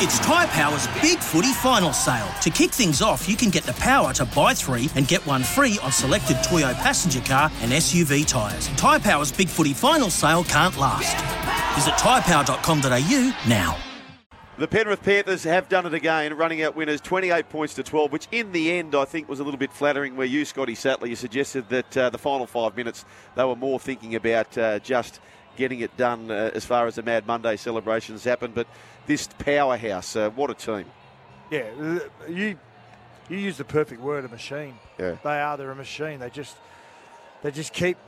It's Tyre Power's Big Footy Final Sale. To kick things off, you can get the power to buy three and get one free on selected Toyo passenger car and SUV tyres. Tyre Power's Big Footy Final Sale can't last. Visit tyrepower.com.au now. The Penrith Panthers have done it again, running out winners 28 points to 12, which in the end I think was a little bit flattering. Where you, Scotty Sattler, you suggested that uh, the final five minutes they were more thinking about uh, just getting it done uh, as far as the Mad Monday celebrations happen. But this powerhouse, uh, what a team! Yeah, you you use the perfect word, a machine. Yeah. They are. They're a machine. They just they just keep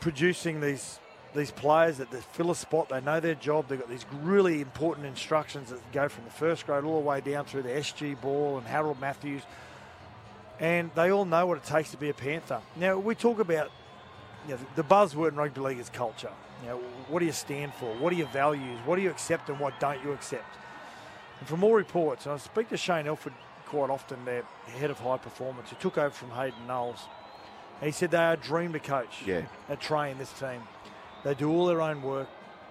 producing these these players that they fill a spot. They know their job. They've got these really important instructions that go from the first grade all the way down through the SG Ball and Harold Matthews. And they all know what it takes to be a Panther. Now, we talk about you know, the buzzword in rugby league is culture. You know, what do you stand for? What are your values? What do you accept and what don't you accept? And from all reports, and I speak to Shane Elford quite often, their head of high performance, who took over from Hayden Knowles. And he said they are a dream to coach Yeah. and train this team. They do all their own work.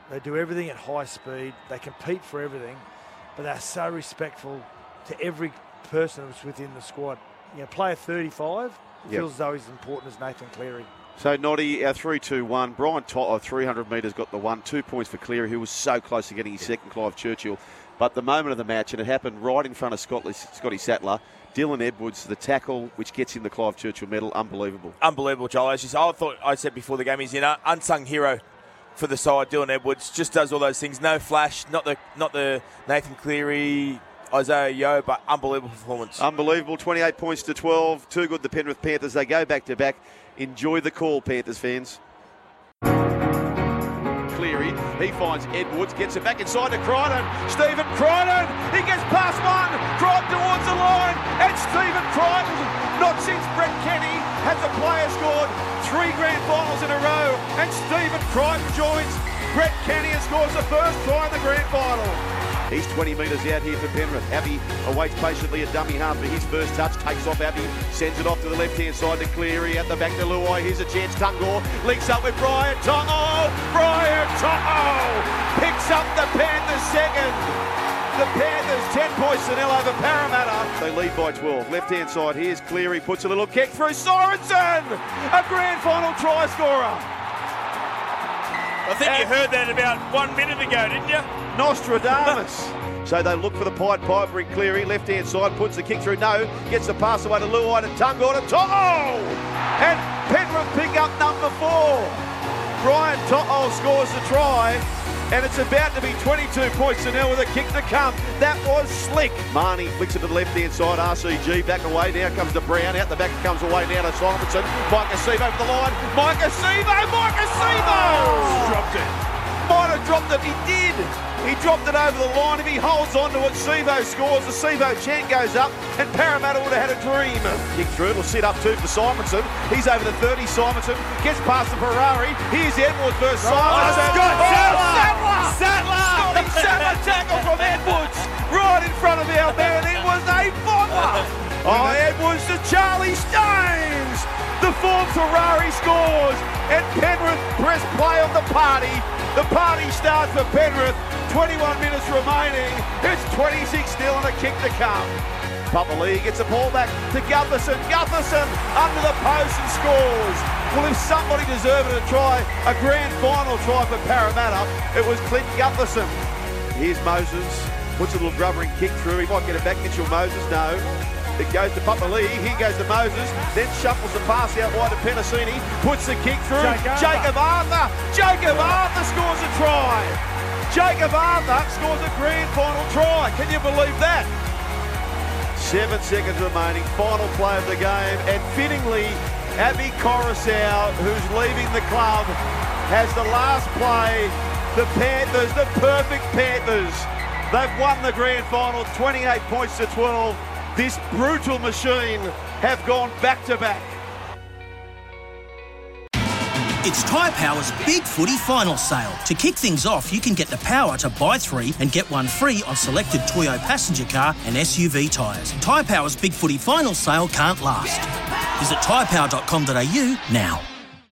They do everything at high speed. They compete for everything, but they're so respectful to every person who's within the squad. You know, player 35 Yep. feels as though he's as important as Nathan Cleary. So Noddy, our three-two-one. Brian To'o, 300 metres, got the one. Two points for Cleary, who was so close to getting his second. Clive Churchill, but the moment of the match, and it happened right in front of Scotty, Scotty Sattler. Dylan Edwards, the tackle, which gets him the Clive Churchill medal, unbelievable. unbelievable, Joel. As you said, I thought I said before the game, he's an unsung hero for the side. Dylan Edwards just does all those things. No flash, not the not the Nathan Cleary, Isaah Yeo, but unbelievable performance. Unbelievable, 28 points to 12. Too good, the Penrith Panthers. They go back to back. Enjoy the call, Panthers fans. Cleary, he finds Edwards, gets it back inside to Crichton. Stephen Crichton, he gets past one, drive towards the line, and Stephen Crichton, not since Brett Kenny has a player scored three grand finals in a row, and Stephen Crichton joins Brett Kenny and scores the first try in the grand final. He's 20 metres out here for Penrith. Api awaits patiently a dummy half for his first touch. Takes off Api, sends it off to the left-hand side to Cleary. At the back to Luai. Here's a chance. Tago links up with Brian To'o. Brian To'o picks up the Panthers second. The Panthers 10 points to nil over Parramatta. They lead by 12. Left-hand side, here's Cleary. Puts a little kick through Sorensen. A grand final try scorer. I think you heard that about one minute ago, didn't you? Nostradamus. So they look for the Pied Piper in Cleary, left hand side, puts the kick through. No, gets the pass away to Luai to Tago to To'o! And Penrith pick up number four. Brian To'o scores the try. And it's about to be 22 points to nil with a kick to come. That was slick. Marnie flicks it to the left-hand side. RCG back away. Now comes to Brown. Out the back comes away now to Simonsson. Maika Sivo over the line. Maika Sivo! Maika Sivo! Dropped it. Might have dropped it. He did. He dropped it over the line. If he holds on to it, Sivo scores. The Sivo chant goes up, and Parramatta would have had a dream. Kick through. It'll sit up two for Simonsson. He's over the 30. Simonsson gets past the Ferrari. Here's Edwards versus Simonsson. Scott Oh, Sattler! Sattler! Scotty Sattler tackle from Edwards right in front of our man. It was a bombber. Oh, oh Edwards to Charlie Staines. The fourth Ferrari scores, and Penrith press play on the party. The party starts for Penrith. 21 minutes remaining. It's 26 0 and a kick to come. Papali'i gets a ball back to Gutherson. Gutherson under the post and scores. Well, if somebody deserved a try, a grand final try for Parramatta, it was Clint Gutherson. Here's Moses. Puts a little grubbering kick through. He might get it back. Mitchell Moses, no. It goes to Papali'i. Here goes to Moses. Then shuffles the pass out wide to Penisini. Puts the kick through. Arthur. Jakob Arthur. Jakob Arthur scores a try. Jakob Arthur scores a grand final try. Can you believe that? Seven seconds remaining. Final play of the game. And fittingly, Api Koroisau, who's leaving the club, has the last play. The Panthers, the perfect Panthers, They've won the grand final 28 points to 12. This brutal machine have gone back to back. It's Tyre Power's Big Footy Final Sale. To kick things off, you can get the power to buy three and get one free on selected Toyo passenger car and SUV tyres. Tyre Power's Big Footy Final Sale can't last. Visit tyrepower.com.au now.